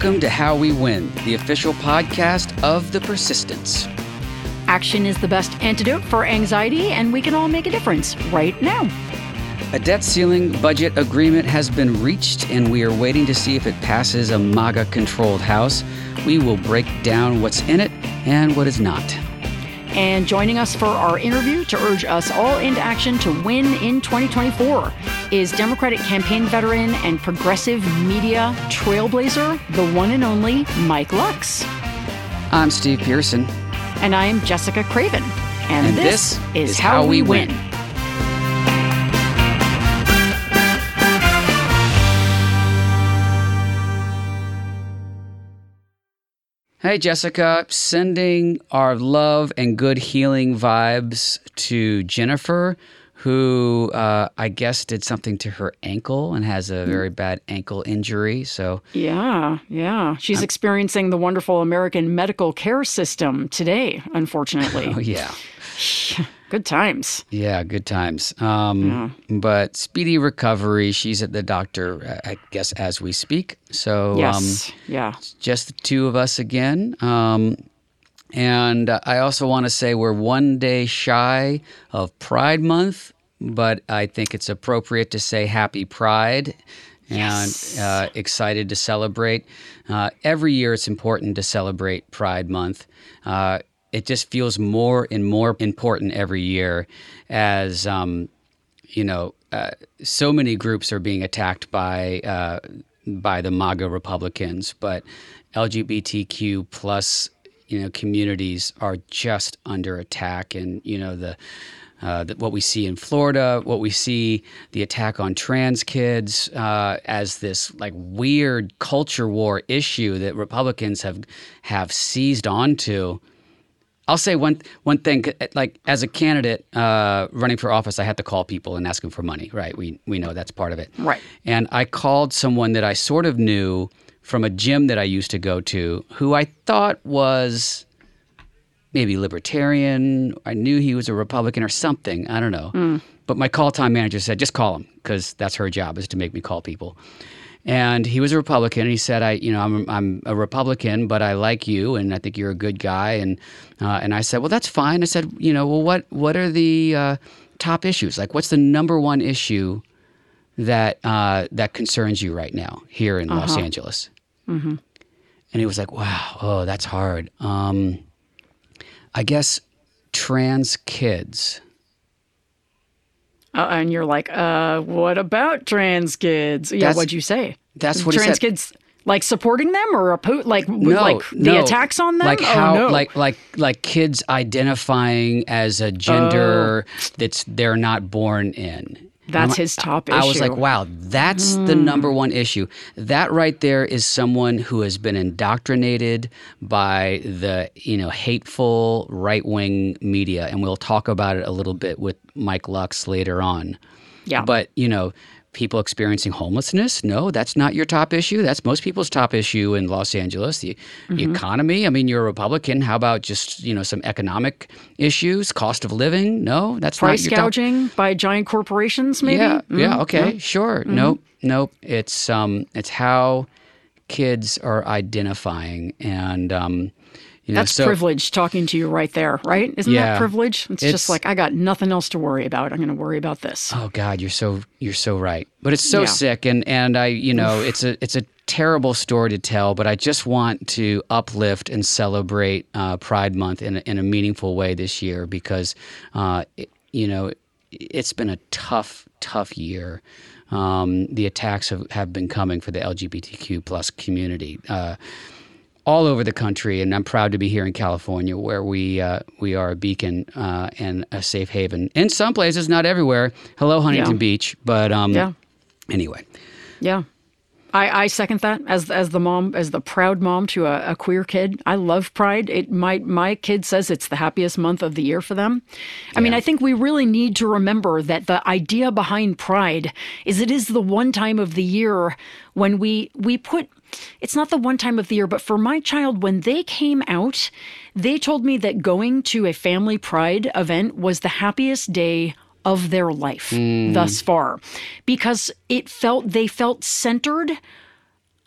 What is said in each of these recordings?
Welcome to How We Win, the official podcast of The Persistence. Action is the best antidote for anxiety, and we can all make a difference right now. A debt ceiling budget agreement has been reached, and we are waiting to see if it passes a MAGA controlled House. We will break down what's in it and what is not. And joining us for our interview to urge us all into action to win in 2024 is Democratic campaign veteran and progressive media trailblazer, the one and only Mike Lux. I'm Steve Pierson. And I'm Jessica Craven. And, And this, this is, how, we win. win. Hey, Jessica, sending our love and good healing vibes to Jennifer, who uh, I guess did something to her ankle and has a very bad ankle injury. So, Yeah, yeah. She's experiencing the wonderful American medical care system today, unfortunately. oh, yeah. Good times. Yeah, good times. Um, But speedy recovery. She's at the doctor, uh, I guess, as we speak. So, um, Yes. yeah. just the two of us again. Um, and uh, I also want to say we're one day shy of Pride Month, but I think it's appropriate to say Happy Pride. Yes. And uh, excited to celebrate. Uh, every year it's important to celebrate Pride Month. Uh, it just feels more and more important every year as um, you know, uh, so many groups are being attacked by uh, by the MAGA Republicans, but LGBTQ plus you know communities are just under attack, and you know the. Uh, the, what we see in Florida, what we see the attack on trans kids uh, as this like weird culture war issue that Republicans have have seized onto. I'll say one one thing. Like as a candidate uh, running for office, I had to call people and ask them for money. Right? We we know that's part of it. Right. And I called someone that I sort of knew from a gym that I used to go to, who I thought was maybe libertarian. I knew he was a Republican or something. I don't know. But my call time manager said, just call him because that's her job is to make me call people. And he was a Republican. And he said, "I, you know, I'm, I'm a Republican, but I like you, and I think you're a good guy." And uh, and I said, "Well, that's fine." I said, "You know, well, what what are the uh, top issues? Like, what's the number one issue that uh, that concerns you right now here in Los Angeles?" And he was like, "Wow, oh, that's hard. Um, I guess trans kids." Uh, and you're like, uh, what about trans kids? Yeah, That's- what'd you say? That's what he trans kids like supporting them or oppo- like No, like the no. attacks on them? Like oh, how, no. like like like kids identifying as a gender that's they're not born in. That's his top I was like. Hmm. wow, that's the number one issue. That right there is someone who has been indoctrinated by the you know hateful right wing media, and we'll talk about it a little bit with Mike Lux later on. yeah. But you know, people experiencing homelessness, no, that's not your top issue. That's most people's top issue in Los Angeles. The Mm-hmm. economy. I mean, you're a Republican. How about just you know some economic issues, cost of living? No, that's price not your top. gouging by giant corporations, maybe. Yeah, Mm, yeah, okay, sure. Nope, nope. It's um, it's how kids are identifying, and um, you know, That's so privilege talking to you right there, right? Isn't Yeah. that privilege? It's, It's- just like I got nothing else to worry about. I'm going to worry about this. Oh God, you're so you're so right. But it's so Yeah. sick, and and I you know it's a it's a terrible story to tell. But I just want to uplift and celebrate uh, Pride Month in a, in a meaningful way this year because uh, it, you know it's been a tough tough year. Um, the attacks have, have been coming for the LGBTQ plus community. Uh, all over the country, and I'm proud to be here in California, where we uh, we are a beacon uh, and a safe haven. In some places, not everywhere. Hello, Huntington Yeah. Beach, but um, Yeah. anyway, Yeah. I, I second that as as the mom as the proud mom to a, a queer kid. I love Pride. It my my kid says it's the happiest month of the year for them. I mean, I think we really need to remember that the idea behind Pride is it is the one time of the year when we we put it's not the one time of the year, but for my child, when they came out, they told me that going to a family pride event was the happiest day of their life hmm. thus far because it felt they felt centered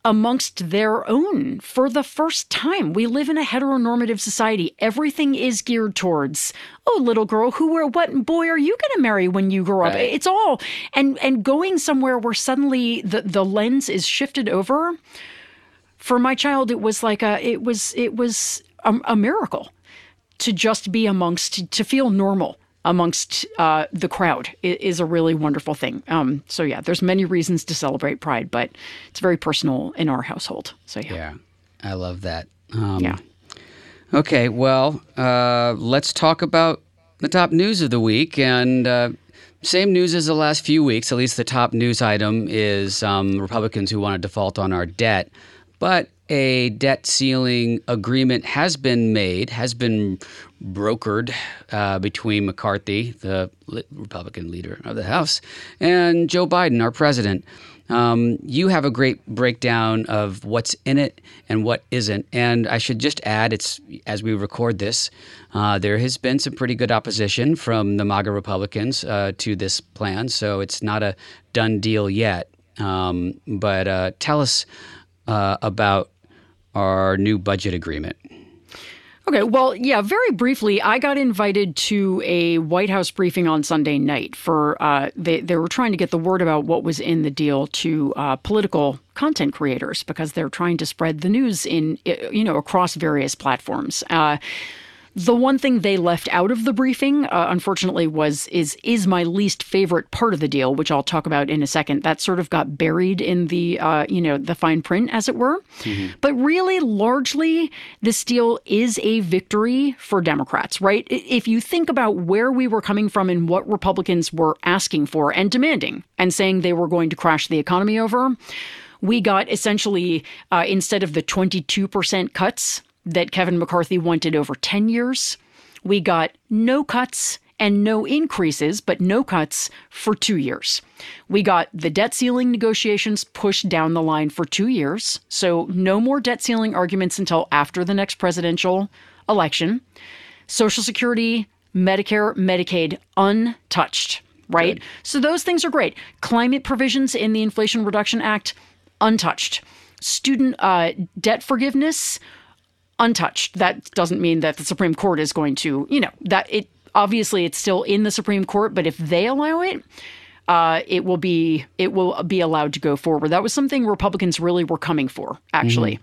amongst their own for the first time. We live in a heteronormative society. Everything is geared towards, oh, little girl, who or what boy are you going to marry when you grow up? Right. It's all and and going somewhere where suddenly the the lens is shifted over. For my child, it was like a it was it was a, a miracle to just be amongst to feel normal amongst uh, the crowd is a really wonderful thing. Um, so yeah, there's many reasons to celebrate Pride, but it's very personal in our household. So yeah, Yeah, I love that. Um, yeah. Okay, well, uh, let's talk about the top news of the week. And uh, same news as the last few weeks. At least the top news item is um, Republicans who want to default on our debt. But a debt ceiling agreement has been made, has been brokered uh, between McCarthy, the Republican leader of the House, and Joe Biden, our president. Um, you have a great breakdown of what's in it and what isn't. And I should just add, it's as we record this, uh, there has been some pretty good opposition from the MAGA Republicans uh, to this plan. So it's not a done deal yet. Um, but uh, tell us uh, about our new budget agreement. Okay, well, yeah, very briefly, I got invited to a White House briefing on Sunday night for uh, they they were trying to get the word about what was in the deal to uh, political content creators because they're trying to spread the news in you know across various platforms. Uh, the one thing they left out of the briefing, uh, unfortunately, was is is my least favorite part of the deal, which I'll talk about in a second. That sort of got buried in the uh, you know the fine print, as it were. But really, largely, this deal is a victory for Democrats, right? If you think about where we were coming from and what Republicans were asking for and demanding, and saying they were going to crash the economy over, we got essentially uh, instead of the twenty two percent cuts that Kevin McCarthy wanted over 10 years. We got no cuts and no increases, but no cuts for two years. We got the debt ceiling negotiations pushed down the line for two years. So, no more debt ceiling arguments until after the next presidential election. Social Security, Medicare, Medicaid untouched, right? So, those things are great. Climate provisions in the Inflation Reduction Act, untouched. Student uh, debt forgiveness, untouched. That doesn't mean that the Supreme Court is going to, you know, that it obviously it's still in the Supreme Court, but if they allow it, uh, it will be it will be allowed to go forward. That was something Republicans really were coming for, actually.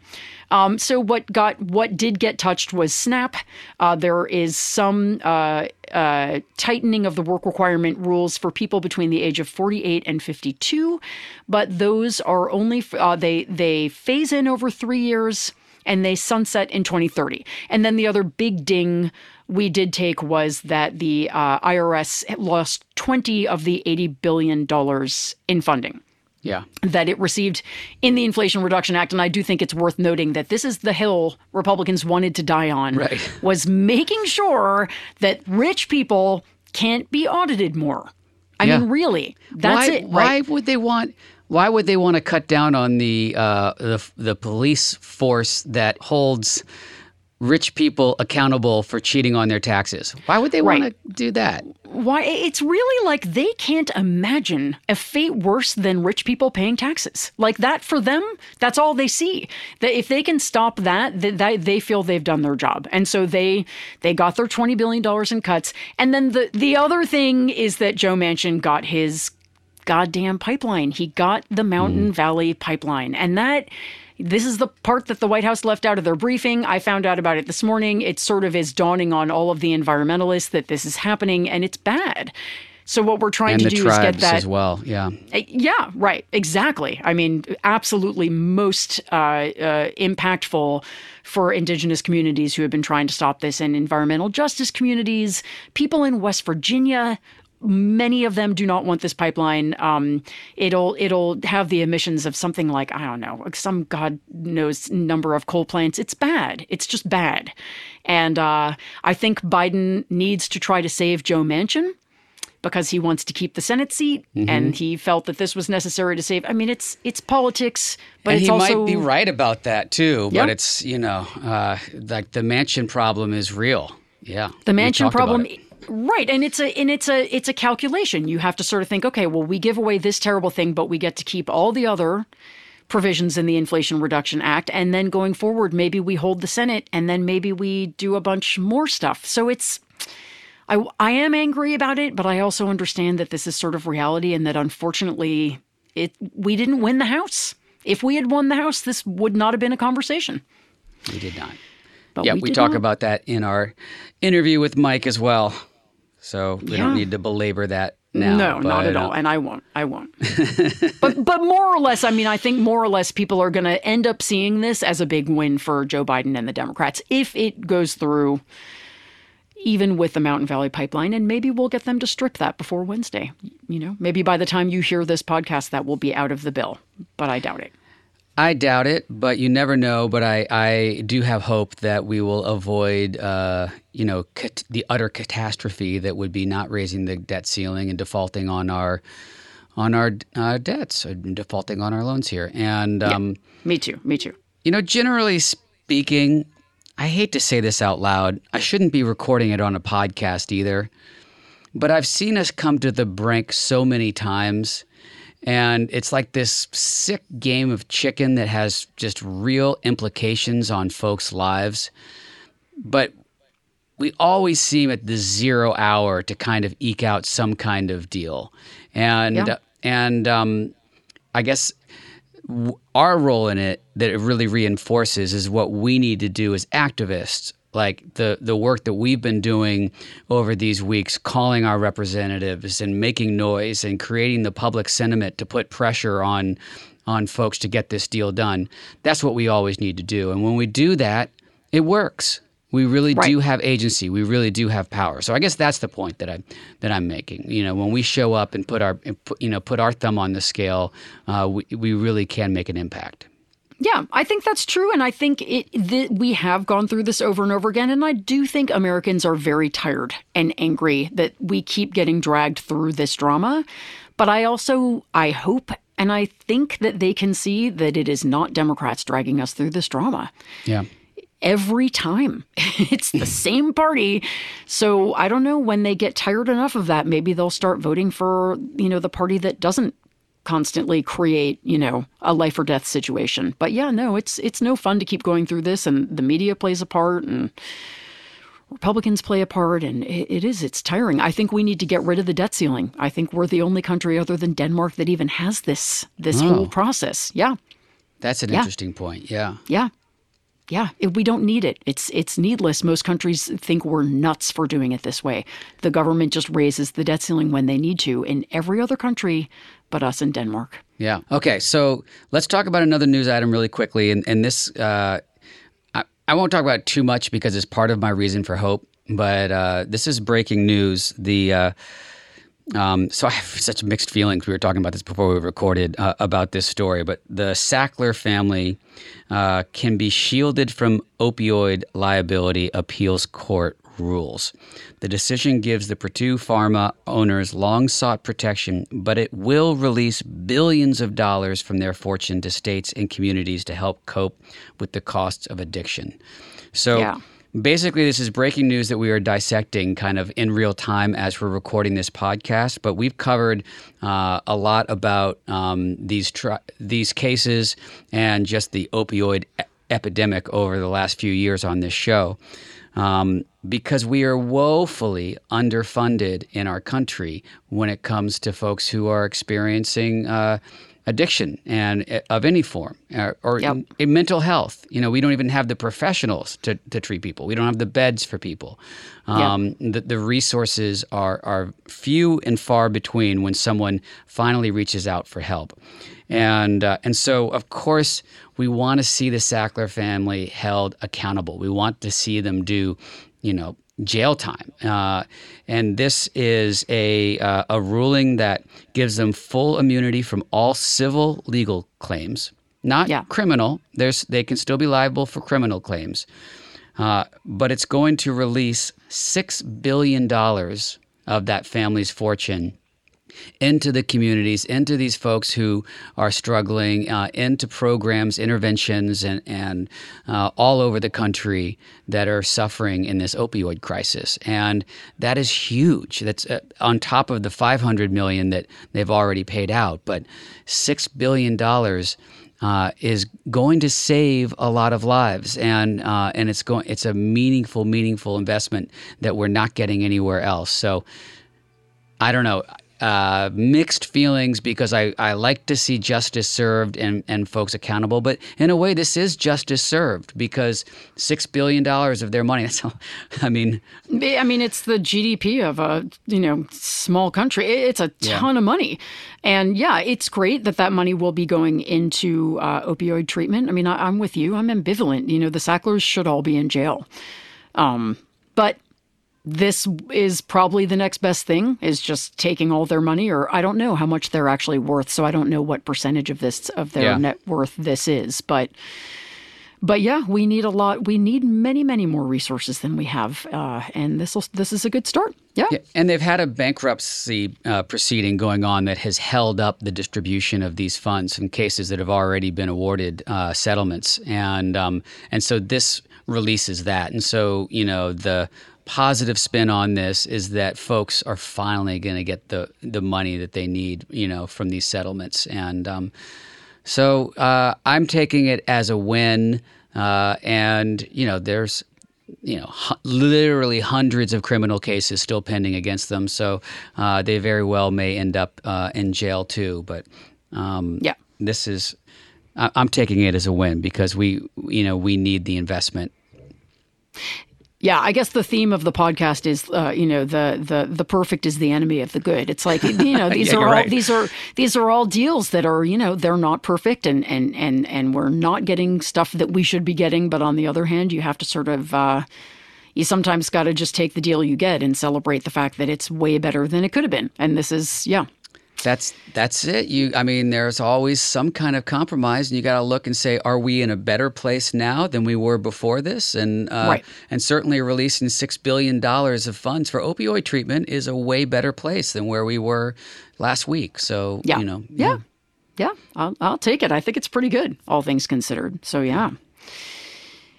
Um, so what got what did get touched was SNAP. Uh, there is some uh, uh, tightening of the work requirement rules for people between the age of 48 and 52, but those are only uh, they they phase in over three years and they sunset in 2030. And then the other big ding we did take was that the uh, IRS lost 20 of the 80 billion dollars in funding Yeah. that it received in the Inflation Reduction Act. And I do think it's worth noting that this is the hill Republicans wanted to die on. Right. Was making sure that rich people can't be audited more. I Yeah. mean, really, that's why, it. Why Right? would they want? Why would they want to cut down on the uh, the the police force that holds rich people accountable for cheating on their taxes? Why would they want to do that? Why? It's really like they can't imagine a fate worse than rich people paying taxes. Like that for them, that's all they see. That if they can stop that, that, that they feel they've done their job, and so they they got their twenty billion dollars in cuts. And then the the other thing is that Joe Manchin got his goddamn pipeline. He got the Mountain Valley pipeline, and that. This is the part that the White House left out of their briefing. I found out about it this morning. It sort of is dawning on all of the environmentalists that this is happening and it's bad. So what we're trying And to do is get that as well. Yeah. uh, Yeah, right. Exactly. I mean, absolutely most uh, uh, impactful for Indigenous communities who have been trying to stop this and environmental justice communities, people in West Virginia. Many of them do not want this pipeline. Um, it'll it'll have the emissions of something like I don't know, some god knows number of coal plants. It's bad. It's just bad, and uh, I think Biden needs to try to save Joe Manchin because he wants to keep the Senate seat, Mm-hmm. and he felt that this was necessary to save. I mean, it's it's politics, but and it's he also might be right about that too. But it's you know uh, like the Manchin problem is real. Yeah. the Manchin problem. Right, and it's a and it's a it's a calculation. You have to sort of think, okay, well, we give away this terrible thing, but we get to keep all the other provisions in the Inflation Reduction Act. And then going forward, maybe we hold the Senate and then maybe we do a bunch more stuff. So it's. I, I am angry about it, but I also understand that this is sort of reality and that unfortunately it we didn't win the House. If we had won the House, this would not have been a conversation. We did not. But yeah, we, we, talk not. about that in our interview with Mike as well. So we Yeah. don't need to belabor that now. no, not at all, and I won't. I won't. but but more or less, I mean, I think more or less people are going to end up seeing this as a big win for Joe Biden and the Democrats if it goes through, even with the Mountain Valley Pipeline, and maybe we'll get them to strip that before Wednesday. You know, maybe by the time you hear this podcast, that will be out of the bill, but I doubt it. I doubt it, but you never know. But I, I do have hope that we will avoid, uh, you know, cat- the utter catastrophe that would be not raising the debt ceiling and defaulting on our, on our uh, debts, defaulting on our loans here. And um, Me too. Me too. you know, generally speaking, I hate to say this out loud. I shouldn't be recording it on a podcast either. But I've seen us come to the brink so many times. And it's like this sick game of chicken that has just real implications on folks' lives. But we always seem at the zero hour to kind of eke out some kind of deal. And, Yeah. and um, I guess w- our role in it that it really reinforces is what we need to do as activists like the the work that we've been doing over these weeks calling our representatives and making noise and creating the public sentiment to put pressure on on folks to get this deal done that's what we always need to do. And when we do that it works. We really Right. do have agency. We really do have power. So i guess that's the point that i that i'm making. You know when we show up and put our you know put our thumb on the scale uh, we, we really can make an impact Yeah, I think that's true, and I think it th- we have gone through this over and over again, and I do think Americans are very tired and angry that we keep getting dragged through this drama. But I also I hope and I think that they can see that it is not Democrats dragging us through this drama yeah every time. it's the same party. So I don't know when they get tired enough of that, maybe they'll start voting for, you know, the party that doesn't constantly create, you know, a life or death situation. But yeah, no, it's it's no fun to keep going through this and the media plays a part and Republicans play a part and it, it is it's tiring. I think we need to get rid of the debt ceiling. I think we're the only country other than Denmark that even has this this whole process. Yeah. that's an Yeah. interesting point yeah Yeah. Yeah, it, we don't need it. It's it's needless. Most countries think we're nuts for doing it this way. The government just raises the debt ceiling when they need to in every other country but us in Denmark. Yeah. Okay. So let's talk about another news item really quickly. And, and this, uh, I, I won't talk about too much because it's part of my reason for hope. But uh, this is breaking news. The uh, um, so I have such mixed feelings. We were talking about this before we recorded uh, about this story. But the Sackler family uh, can be shielded from opioid liability appeals court rules. The decision gives the Purdue Pharma owners long sought protection, but it will release billions of dollars from their fortune to states and communities to help cope with the costs of addiction. So Yeah. basically, this is breaking news that we are dissecting kind of in real time as we're recording this podcast. But we've covered uh, a lot about um, these tri- these cases and just the opioid epidemic over the last few years on this show. Um, because we are woefully underfunded in our country when it comes to folks who are experiencing uh, addiction and uh, of any form uh, or Yep. in, in mental health. You know, we don't even have the professionals to, to treat people. We don't have the beds for people. Um, the, the resources are, are few and far between when someone finally reaches out for help. And, uh, and so, of course, we want to see the Sackler family held accountable. We want to see them do, you know, jail time. Uh, and this is a, uh, a ruling that gives them full immunity from all civil legal claims, not Yeah. criminal. There's, they can still be liable for criminal claims. Uh, but it's going to release $6 billion of that family's fortune into the communities, into these folks who are struggling, uh, into programs, interventions, and, and uh, all over the country that are suffering in this opioid crisis. And that is huge. That's uh, on top of the 500 million that they've already paid out. But $6 billion uh, is going to save a lot of lives, and uh, and it's going it's a meaningful, meaningful investment that we're not getting anywhere else. So, I don't know uh, mixed feelings because I, I like to see justice served and, and folks accountable. But in a way, this is justice served because $6 billion of their money, that's, all, I mean. I mean, it's the GDP of a, you know, small country. It's a ton yeah. of money. And yeah, it's great that that money will be going into uh, opioid treatment. I mean, I, am with you. I'm ambivalent. You know, the Sacklers should all be in jail. Um, but this is probably the next best thing is just taking all their money or I don't know how much they're actually worth so I don't know what percentage of this of their yeah. net worth this is but but yeah we need a lot we need many many more resources than we have uh, and this this is a good start yeah. yeah. and they've had a bankruptcy uh, proceeding going on that has held up the distribution of these funds in cases that have already been awarded uh, settlements and um, and so this releases that and so you know the positive spin on this is that folks are finally going to get the the money that they need, you know, from these settlements, and um, so uh, I'm taking it as a win. Uh, and you know, there's you know hu- literally hundreds of criminal cases still pending against them, so uh, they very well may end up uh, in jail too. But um, yeah, this is. I'm taking it as a win because we, you know, we need the investment yeah, I guess the theme of the podcast is, uh, you know, the the the perfect is the enemy of the good. It's like, you know, these yeah, are all right. these are these are all deals that are, you know, they're not perfect, and and and and we're not getting stuff that we should be getting. But on the other hand, you have to sort of. Uh, you sometimes got to just take the deal you get and celebrate the fact that it's way better than it could have been. And this is, yeah, that's that's it. You, I mean, there's always some kind of compromise, and you got to look and say, are we in a better place now than we were before this? And uh, right. and certainly releasing six billion dollars of funds for opioid treatment is a way better place than where we were last week. So yeah. you know, yeah, yeah, yeah I'll, I'll take it. I think it's pretty good, all things considered. So yeah.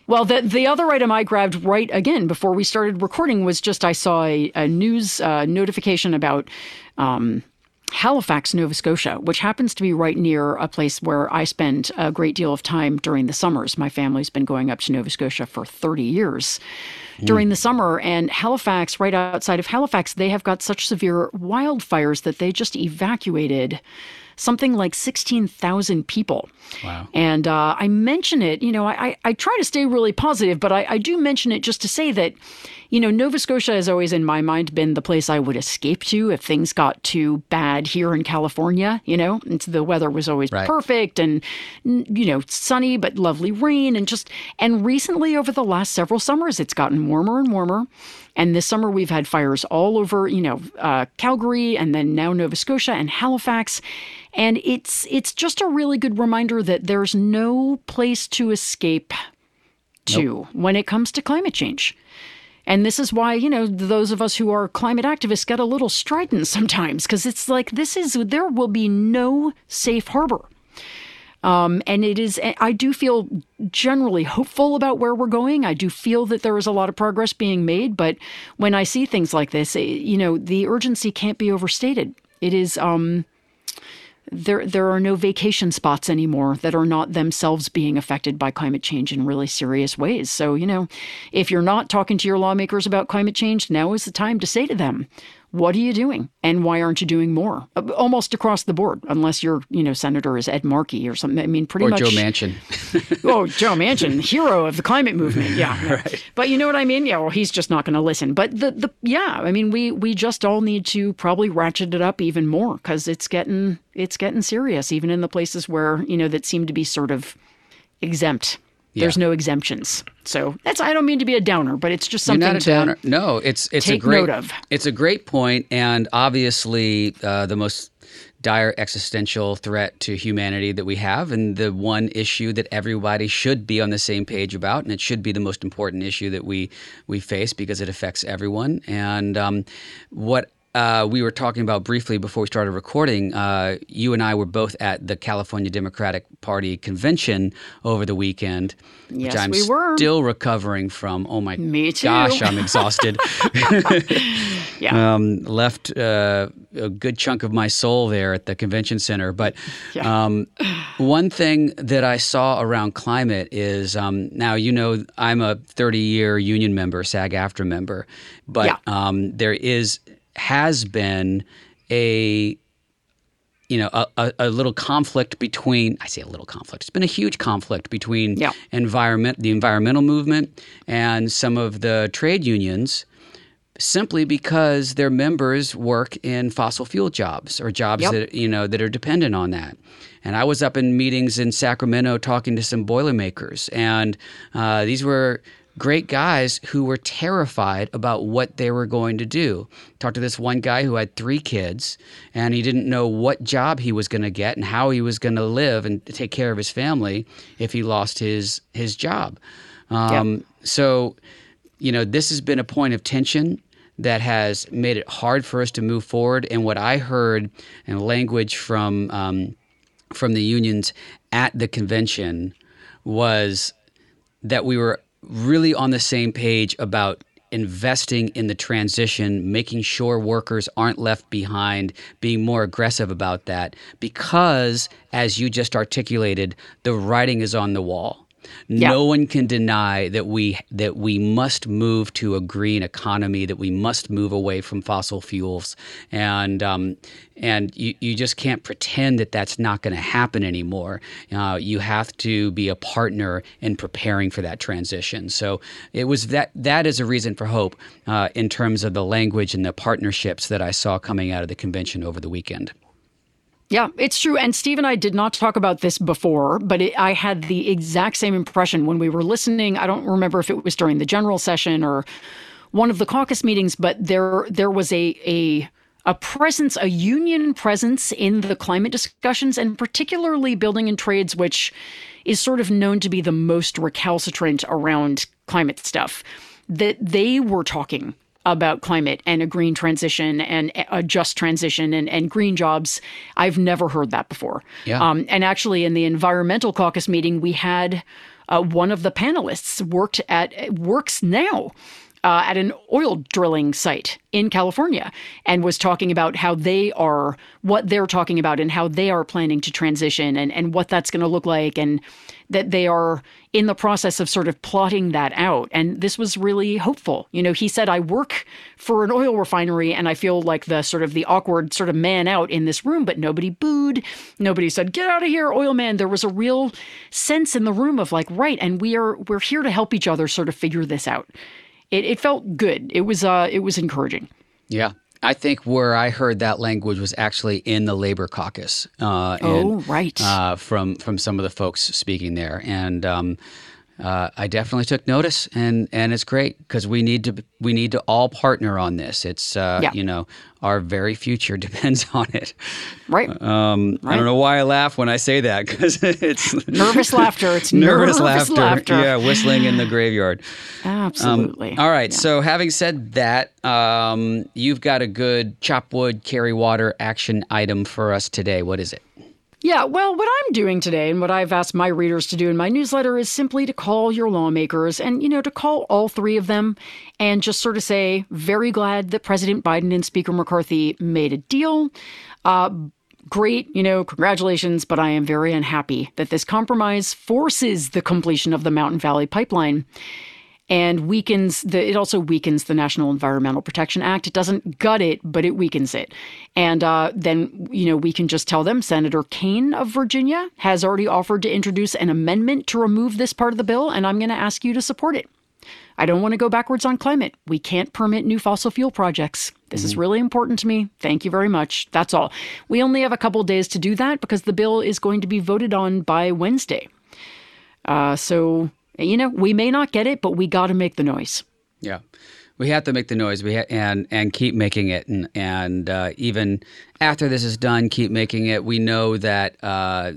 Well, the the other item I grabbed right again before we started recording was just I saw a, a news uh, notification about um, Halifax, Nova Scotia, which happens to be right near a place where I spend a great deal of time during the summers. My family's been going up to Nova Scotia for 30 years mm. during the summer. And Halifax, right outside of Halifax, they have got such severe wildfires that they just evacuated something like 16,000 people. Wow. And uh, I mention it, you know, I, I, try to stay really positive, but I, I do mention it just to say that you know, Nova Scotia has always, in my mind, been the place I would escape to if things got too bad here in California. You know, and the weather was always right. perfect and, you know, sunny but lovely rain. And just, and recently over the last several summers, it's gotten warmer and warmer. And this summer, we've had fires all over, you know, uh, Calgary and then now Nova Scotia and Halifax. And it's it's just a really good reminder that there's no place to escape to nope. when it comes to climate change. And this is why, you know, those of us who are climate activists get a little strident sometimes because it's like this is, there will be no safe harbor. Um, and it is, I do feel generally hopeful about where we're going. I do feel that there is a lot of progress being made. But when I see things like this, eh, you know, the urgency can't be overstated. It is, um, there there are no vacation spots anymore that are not themselves being affected by climate change in really serious ways. So, you know, if you're not talking to your lawmakers about climate change, now is the time to say to them, what are you doing? And why aren't you doing more? Uh, almost across the board unless your you know senator is ed markey or something. I mean pretty or much joe manchin. Oh joe manchin hero of the climate movement. Yeah right. but you know what i mean? Yeah well he's just not going to listen. But the, the yeah i mean we we just all need to probably ratchet it up even more because it's getting it's getting serious even in the places where you know that seem to be sort of exempt yeah. There's no exemptions. So that's I don't mean to be a downer, but it's just something You're not a downer. No, it's it's a great note of. It's a great point, and obviously uh, the most dire existential threat to humanity that we have, and the one issue that everybody should be on the same page about, and it should be the most important issue that we we face because it affects everyone. And um, what uh, we were talking about briefly before we started recording, uh, you and I were both at the California Democratic Party convention over the weekend, Yes, which I'm we were. still recovering from. Oh my Me too. gosh, I'm exhausted. Yeah. um, left uh, a good chunk of my soul there at the convention center. But Yeah. um, one thing that I saw around climate is um, now you know I'm a 30 year union member, SAG AFTRA member, but Yeah. um, there is has been a you know a, a, a little conflict between I say a little conflict. It's been a huge conflict between Yeah. environment the environmental movement and some of the trade unions simply because their members work in fossil fuel jobs or jobs Yep. that you know that are dependent on that. And I was up in meetings in Sacramento talking to some boilermakers, and uh, these were great guys who were terrified about what they were going to do. Talked to this one guy who had three kids, and he didn't know what job he was going to get and how he was going to live and take care of his family if he lost his his job. Um, So you know, this has been a point of tension that has made it hard for us to move forward. And what I heard in language from um, from the unions at the convention was that we were really on the same page about investing in the transition, making sure workers aren't left behind, being more aggressive about that, because, as you just articulated, the writing is on the wall. No one can deny that we that we must move to a green economy, that we must move away from fossil fuels, and um, and you, you just can't pretend that that's not going to happen anymore. Uh, you have to be a partner in preparing for that transition. So it was that that is a reason for hope uh, in terms of the language and the partnerships that I saw coming out of the convention over the weekend. Yeah, it's true. And Steve and I did not talk about this before, but it, I had the exact same impression when we were listening. I don't remember if it was during the general session or one of the caucus meetings, but there there was a a a presence, a union presence in the climate discussions, and particularly building and trades, which is sort of known to be the most recalcitrant around climate stuff. That they were talking about climate and a green transition and a just transition and, and green jobs. I've never heard that before. Yeah. Um, and actually, in the environmental caucus meeting, we had uh, one of the panelists worked at works now. Uh, at an oil drilling site in California, and was talking about how they are, what they're talking about, and how they are planning to transition, and, and what that's going to look like, and that they are in the process of sort of plotting that out. And this was really hopeful. You know, he said, I work for an oil refinery and I feel like the sort of the awkward sort of man out in this room, but nobody booed. Nobody said, get out of here, oil man. There was a real sense in the room of like, right, and we are we're here to help each other sort of figure this out. It, it felt good. It was uh it was encouraging. Yeah. I think where I heard that language was actually in the labor caucus. Uh, Oh, and, right. Uh, from from some of the folks speaking there, and um, uh, I definitely took notice, and and it's great because we need to we need to all partner on this. It's uh, Yeah. you know our very future depends on it. Right. Um, I don't know why I laugh when I say that because it's nervous laughter. It's nervous, nervous, laughter. Yeah, whistling in the graveyard. Absolutely. All right. Yeah. So, having said that, um, you've got a good chop wood, carry water action item for us today. What is it? Yeah, well, what I'm doing today and what I've asked my readers to do in my newsletter is simply to call your lawmakers and, you know, to call all three of them and just sort of say, very glad that President Biden and Speaker McCarthy made a deal. Uh, great, you know, congratulations, but I am very unhappy that this compromise forces the completion of the Mountain Valley Pipeline and weakens the it also weakens the National Environmental Protection Act. It doesn't gut it, but it weakens it. And uh, then you know we can just tell them Senator Kaine of Virginia has already offered to introduce an amendment to remove this part of the bill, and I'm going to ask you to support it. I don't want to go backwards on climate. We can't permit new fossil fuel projects. This is really important to me. Thank you very much. That's all. We only have a couple days to do that because the bill is going to be voted on by Wednesday. Uh, so you know, we may not get it, but we got to make the noise. Yeah, we have to make the noise. We ha- and and keep making it, and and uh, even after this is done, keep making it. We know that uh,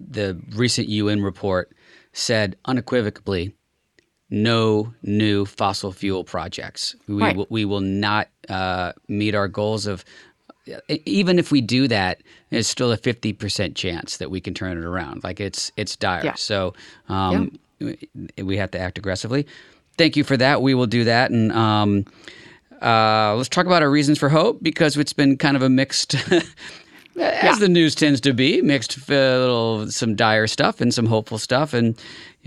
the recent UN report said unequivocally no new fossil fuel projects. We, Right. will, we will not uh, meet our goals of, even if we do that, there's still a 50% chance that we can turn it around. Like it's, it's dire. Yeah. So um, we have to act aggressively. Thank you for that. We will do that. And um, uh, let's talk about our reasons for hope because it's been kind of a mixed, as the news tends to be, mixed uh, little some dire stuff and some hopeful stuff. And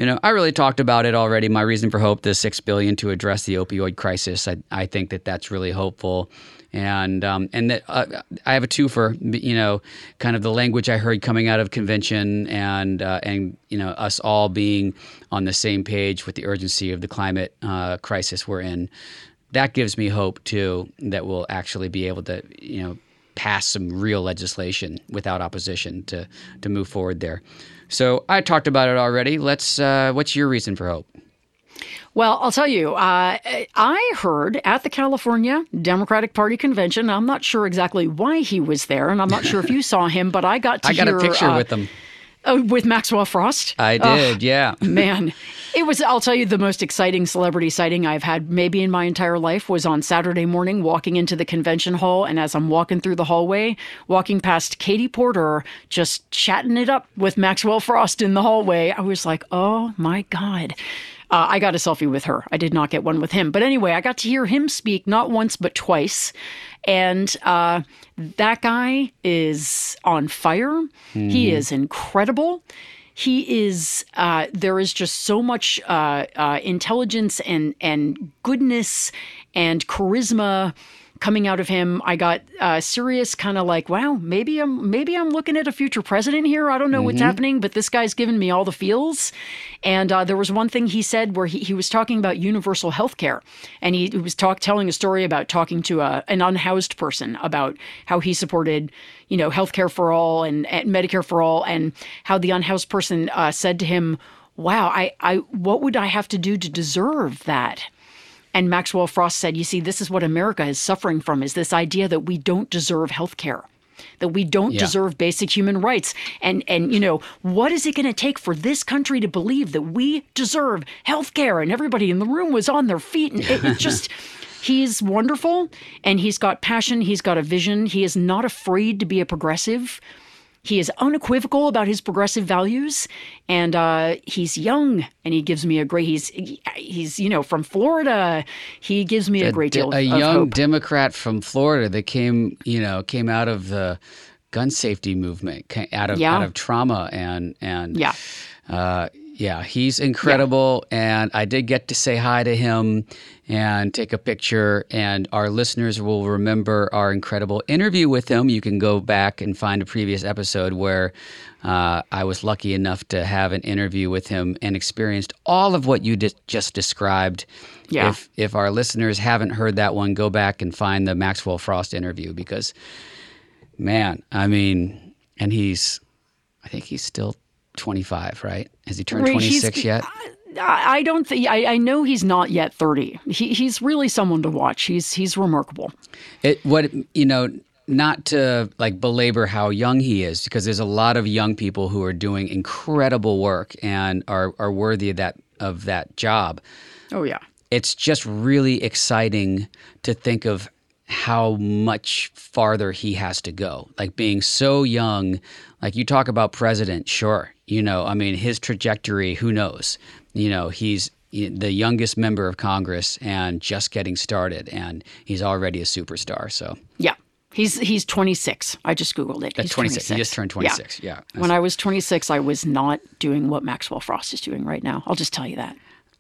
you know, I really talked about it already. My reason for hope: the six billion to address the opioid crisis. I, I think that that's really hopeful. And um, and that uh, I have a twofer, you know, kind of the language I heard coming out of convention, and uh, and you know us all being on the same page with the urgency of the climate uh, crisis we're in that gives me hope too that we'll actually be able to you know pass some real legislation without opposition to to move forward there so i talked about it already let's uh, what's your reason for hope Well, I'll tell you, uh, I heard at the California Democratic Party convention. I'm not sure exactly why he was there, and I'm not sure if you saw him, but I got to i got hear a picture uh, with them uh, with Maxwell Frost. i did yeah Man, it was, I'll tell you, the most exciting celebrity sighting I've had maybe in my entire life was on Saturday morning walking into the convention hall. And as I'm walking through the hallway, walking past Katie Porter, just chatting it up with Maxwell Frost in the hallway, I was like, oh my God. Uh, I got a selfie with her. I did not get one with him. But anyway, I got to hear him speak not once, but twice. And uh, that guy is on fire. He is incredible he is uh, there is just so much uh, uh, intelligence and and goodness and charisma coming out of him i got uh, serious kind of like wow maybe i'm maybe i'm looking at a future president here. I don't know what's happening but this guy's giving me all the feels. And uh, there was one thing he said where he, he was talking about universal health care. And he, he was talk, telling a story about talking to a, an unhoused person about how he supported you know healthcare for all and, and medicare for all and how the unhoused person uh, said to him wow I, I what would i have to do to deserve that and Maxwell Frost said, You see, this is what America is suffering from is this idea that we don't deserve health care. That we don't Yeah. deserve basic human rights. And and you know, what is it gonna take for this country to believe that we deserve health care? And everybody in the room was on their feet. And it, it just he's wonderful and he's got passion, he's got a vision, he is not afraid to be a progressive. He is unequivocal about his progressive values, and uh, he's young, and he gives me a great. He's he's you know from Florida. He gives me a, great de- deal of, a young hope. democrat from florida that came you know came out of the gun safety movement out of Yeah. out of trauma and and Yeah. uh, yeah, he's incredible, and I did get to say hi to him and take a picture. And our listeners will remember our incredible interview with him. You can go back and find a previous episode where uh, I was lucky enough to have an interview with him and experienced all of what you di- just described. Yeah. If if our listeners haven't heard that one, go back and find the Maxwell Frost interview because, man, I mean, and he's, I think he's still 25, right? Has he turned Right, he's- 26 yet? I, I don't think I, I know he's not yet thirty. He, he's really someone to watch. He's he's remarkable. It what you know, not to like belabor how young he is, because there's a lot of young people who are doing incredible work and are are worthy of that of that job. Oh yeah. It's just really exciting to think of how much farther he has to go. Like being so young, like you talk about president, sure, you know, I mean his trajectory, who knows? You know, he's the youngest member of Congress and just getting started and he's already a superstar. So Yeah. He's he's 26. I just googled it. At He's 26. He just turned 26. Yeah. When I was 26, I was not doing what Maxwell Frost is doing right now. I'll just tell you that.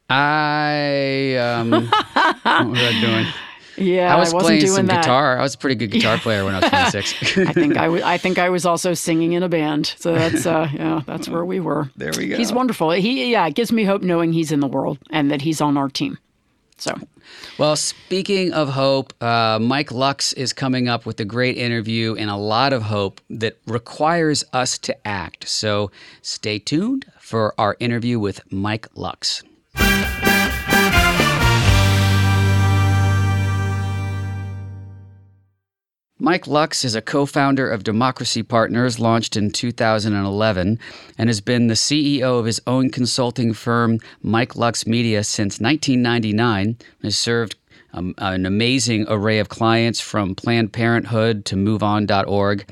I um what was I doing? Yeah, I was wasn't playing doing some that. guitar. I was a pretty good guitar player when I was 26. I think I was. I think I was also singing in a band. So that's uh, yeah, that's where we were. There we go. He's wonderful. He yeah, it gives me hope knowing he's in the world and that he's on our team. So Well, speaking of hope, uh, Mike Lux is coming up with a great interview and a lot of hope that requires us to act. So stay tuned for our interview with Mike Lux. Mike Lux is a co founder of Democracy Partners, launched in 2011, and has been the CEO of his own consulting firm, Mike Lux Media, since 1999, and has served um, an amazing array of clients from Planned Parenthood to MoveOn.org.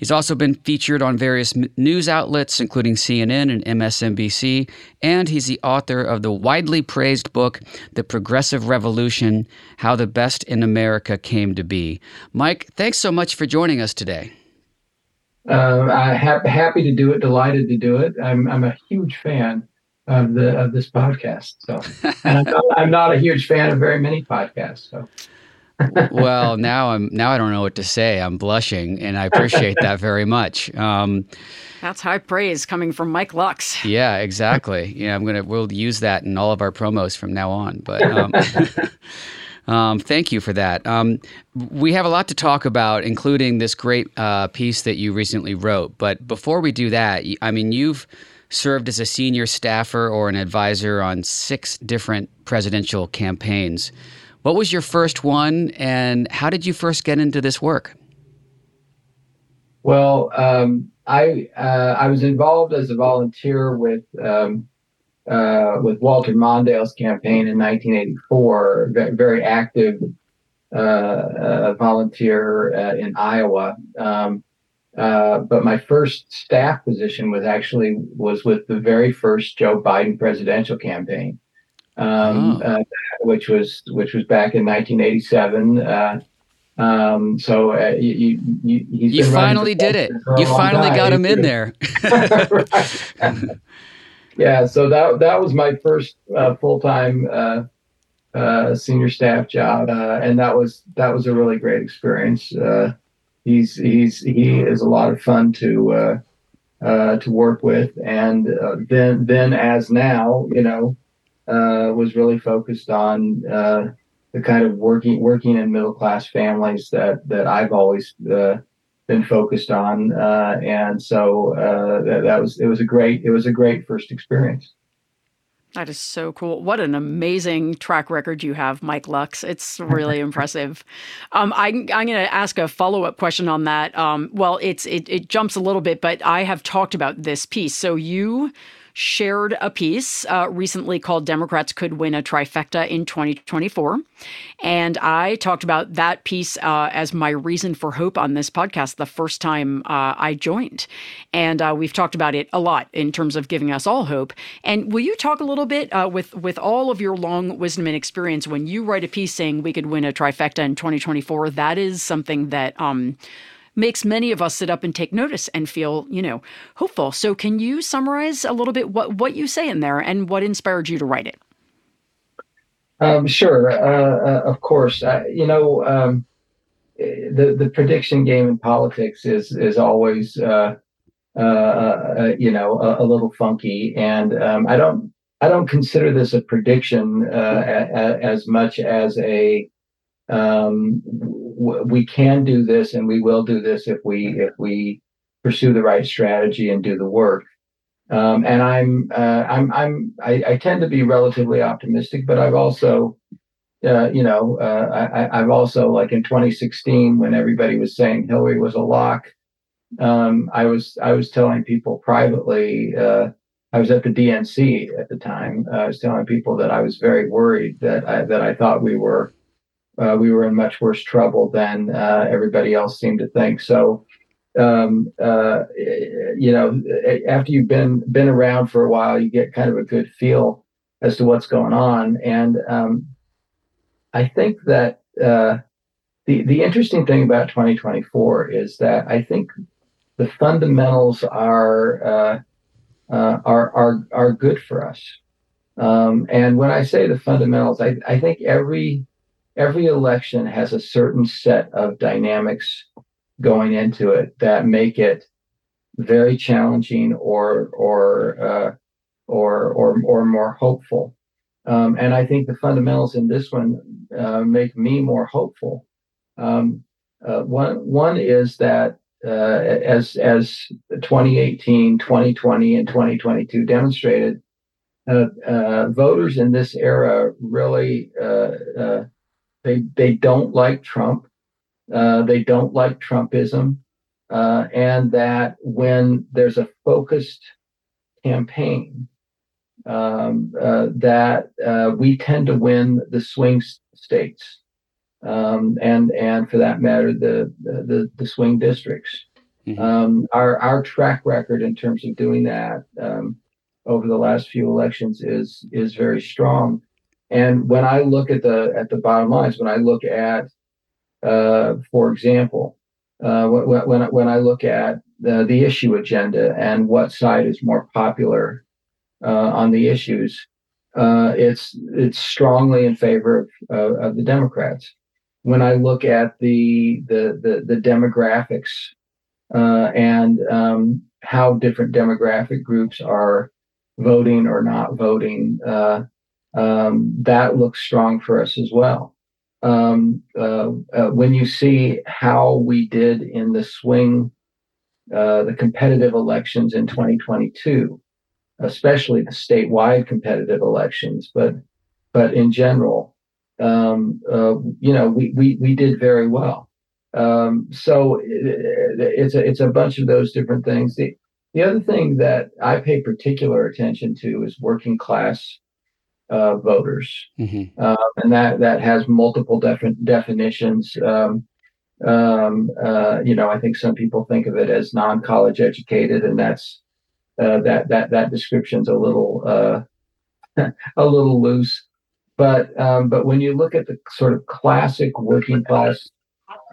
He's also been featured on various news outlets, including CNN and MSNBC, and he's the author of the widely praised book, The Progressive Revolution How the Best in America Came to Be. Mike, thanks so much for joining us today. Uh, I'm ha- happy to do it, delighted to do it. I'm, I'm a huge fan of the of this podcast. So, and I'm not, I'm not a huge fan of very many podcasts. So, well, now I'm now I don't know what to say. I'm blushing, and I appreciate that very much. Um, That's high praise coming from Mike Lux. Yeah, exactly. Yeah, I'm gonna we'll use that in all of our promos from now on. But um, um, thank you for that. Um, we have a lot to talk about, including this great uh, piece that you recently wrote. But before we do that, I mean, you've served as a senior staffer or an advisor on six different presidential campaigns. What was your first one, and how did you first get into this work? Well, um, I uh, I was involved as a volunteer with um, uh, with Walter Mondale's campaign in 1984. Very active uh, uh, volunteer uh, in Iowa. Um, uh, but my first staff position was actually was with the very first Joe Biden presidential campaign um, oh. uh, which was which was back in 1987. Uh, um, so uh, you, you, you finally did it. You finally time. got him in there. yeah, so that that was my first uh, full time uh, uh, senior staff job, and that was that was a really great experience. he's he's he is a lot of fun to to work with, and then then as now, you know uh, was really focused on uh, the kind of working working in middle class families that that I've always uh, been focused on, uh, and so uh, that, that was it was a great it was a great first experience. That is so cool. What an amazing track record you have, Mike Lux. It's really impressive. Um, I, am going to ask a follow up question on that. Um, well, it's it, it jumps a little bit, but I have talked about this piece. So you shared a piece uh, recently called Democrats Could Win a Trifecta in 2024. And I talked about that piece uh, as my reason for hope on this podcast the first time uh, I joined. And uh, we've talked about it a lot in terms of giving us all hope. And will you talk a little bit uh, with, with all of your long wisdom and experience when you write a piece saying we could win a trifecta in 2024? That is something that. Um, makes many of us sit up and take notice and feel, you know, hopeful. So can you summarize a little bit what, what you say in there and what inspired you to write it? Um, sure, uh, uh, of course. Uh, you know, um, the the prediction game in politics is is always uh, uh, uh, you know a, a, little funky, and um, I don't I don't consider this a prediction a, a, as much as a um, we can do this and we will do this if we if we pursue the right strategy and do the work. Um, and I'm uh, I'm I'm I, I, tend to be relatively optimistic, but I've also uh, you know uh, I, have also like in 2016 when everybody was saying Hillary was a lock, um, I was I was telling people privately. Uh, I was at the DNC at the time. I was telling people that I was very worried that I, that I thought we were uh, we were in much worse trouble than uh, everybody else seemed to think. So, um, uh, you know, after you've been been around for a while, you get kind of a good feel as to what's going on. And um, I think that uh, the the interesting thing about 2024 is that I think the fundamentals are uh, uh, are are are good for us. Um, and when I say the fundamentals, I, I think every every election has a certain set of dynamics going into it that make it very challenging or or uh, or, or or more hopeful. Um, and I think the fundamentals in this one uh, make me more hopeful. Um, uh, one one is that uh, as as 2018, 2020, and 2022 demonstrated, uh, uh, voters in this era really they they don't like Trump. Uh, they don't like Trumpism, uh, and that when there's a focused campaign, um, uh, that uh, we tend to win the swing states, um, and and for that matter, the the, the swing districts. Mm-hmm. Um, our our track record in terms of doing that um, over the last few elections is is very strong. And when I look at the at the bottom lines, when I look at, uh, for example, uh, when when when I look at the the issue agenda and what side is more popular uh, on the issues, uh, it's it's strongly in favor of, of the Democrats. When I look at the the the, the demographics uh, and um, how different demographic groups are voting or not voting, uh, um, that looks strong for us as well. Um, uh, uh, when you see how we did in the swing, uh, the competitive elections in 2022, especially the statewide competitive elections, but but in general, um, uh, you know, we, we we did very well. Um, so it, it's a it's a bunch of those different things. The the other thing that I pay particular attention to is working class uh, voters, mm-hmm. uh, and that that has multiple different definitions. Um, um, uh, you know, I think some people think of it as non-college educated, and that's uh, that that that description's a little uh, a little loose. But um, but when you look at the sort of classic working class,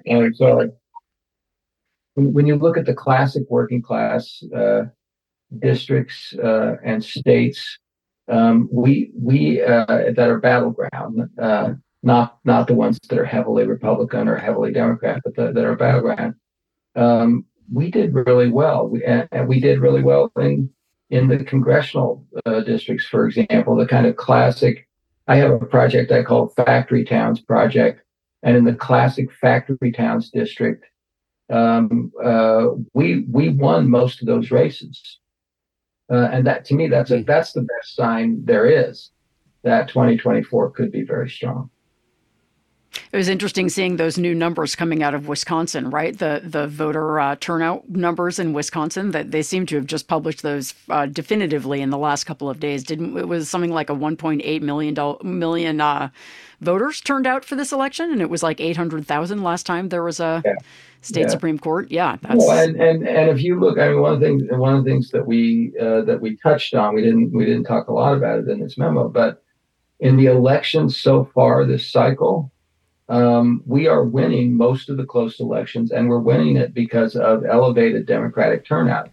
and sorry, when, when you look at the classic working class uh, districts and states um, we we uh, that are battleground, uh, not not the ones that are heavily Republican or heavily Democrat, but the, that are battleground. Um, we did really well, we, and, we did really well in in the congressional uh, districts, for example, the kind of classic. I have a project I call Factory Towns Project, and in the classic Factory Towns district, um, uh, we we won most of those races. Uh, and that to me, that's a, hmm. that's the best sign there is that 2024 could be very strong. It was interesting seeing those new numbers coming out of Wisconsin, right? The the voter uh, turnout numbers in Wisconsin that they seem to have just published those uh, definitively in the last couple of days. Didn't it was something like a 1.8 million million uh, voters turned out for this election, and it was like 800,000 last time there was a yeah. state yeah. supreme court. Yeah, that's well, and, and and if you look, I mean, one of the things one of the things that we uh, that we touched on, we didn't we didn't talk a lot about it in this memo, but in the elections so far this cycle um, we are winning most of the close elections, and we're winning it because of elevated Democratic turnout.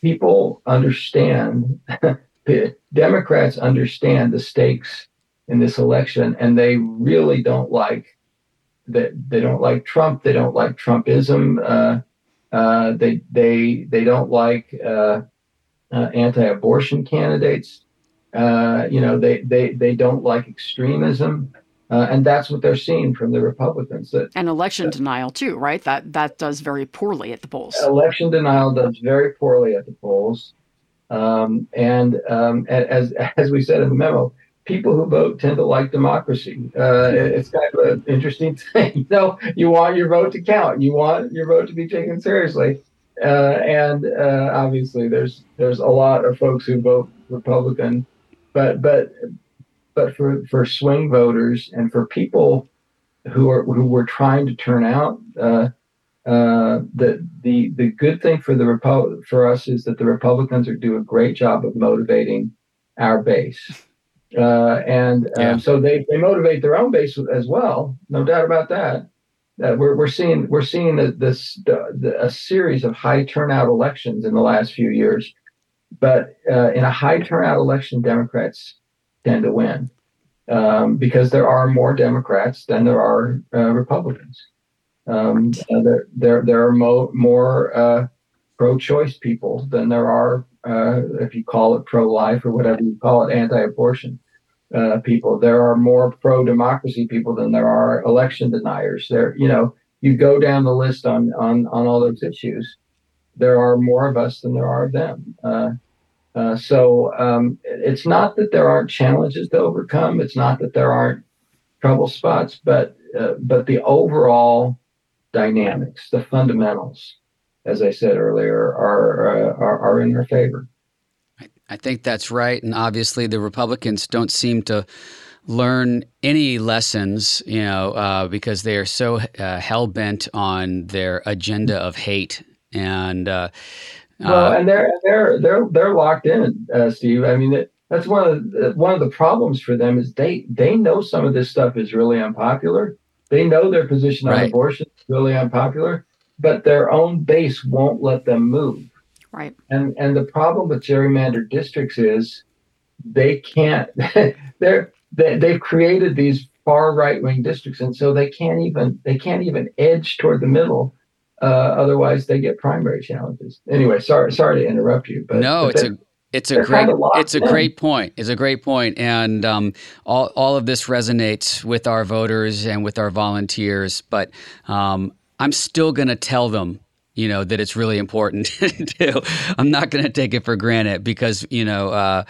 People understand, Democrats understand the stakes in this election, and they really don't like that. They don't like Trump. They don't like Trumpism. Uh, uh, they they they don't like uh, uh anti-abortion candidates. Uh, you know, they they they don't like extremism. Uh, and that's what they're seeing from the Republicans. That, and election denial too, right? That that does very poorly at the polls. Election denial does very poorly at the polls, um, and um, as as we said in the memo, people who vote tend to like democracy. Uh, it's kind of an interesting thing. You know, you want your vote to count. You want your vote to be taken seriously. Uh, and uh, obviously, there's there's a lot of folks who vote Republican, but but but for, for swing voters and for people who are who were trying to turn out, uh, uh, the the the good thing for the Repu- for us is that the Republicans are doing a great job of motivating our base, uh, and um, so they, they motivate their own base as well, no doubt about that. Uh, we're, we're seeing we're seeing this the, a series of high turnout elections in the last few years, but uh, in a high turnout election, Democrats tend to win um, because there are more Democrats than there are uh, Republicans. Um, uh, there, there, there are mo- more uh, pro-choice people than there are, uh, if you call it pro-life or whatever you call it, anti-abortion uh, people. There are more pro-democracy people than there are election deniers. There, you know, you go down the list on on on all those issues. There are more of us than there are of them. Uh, so um, it's not that there aren't challenges to overcome. It's not that there aren't trouble spots, but uh, but the overall dynamics, the fundamentals, as I said earlier, are uh, are, are in our favor. I, I think that's right, and obviously the Republicans don't seem to learn any lessons, you know, uh, because they are so uh, hell bent on their agenda of hate and. Uh, well, uh, and they're they're they're they're locked in, uh, Steve. I mean, it, that's one of the, one of the problems for them is they they know some of this stuff is really unpopular. They know their position on right. abortion is really unpopular, but their own base won't let them move. Right. And and the problem with gerrymandered districts is they can't. they're they, they've created these far right wing districts, and so they can't even they can't even edge toward the middle. Uh, otherwise, they get primary challenges. Anyway, sorry sorry to interrupt you, but no, but it's a it's a great it's a in. great point. It's a great point, and um, all all of this resonates with our voters and with our volunteers. But um, I'm still going to tell them you know that it's really important too. I'm not going to take it for granted because you know uh,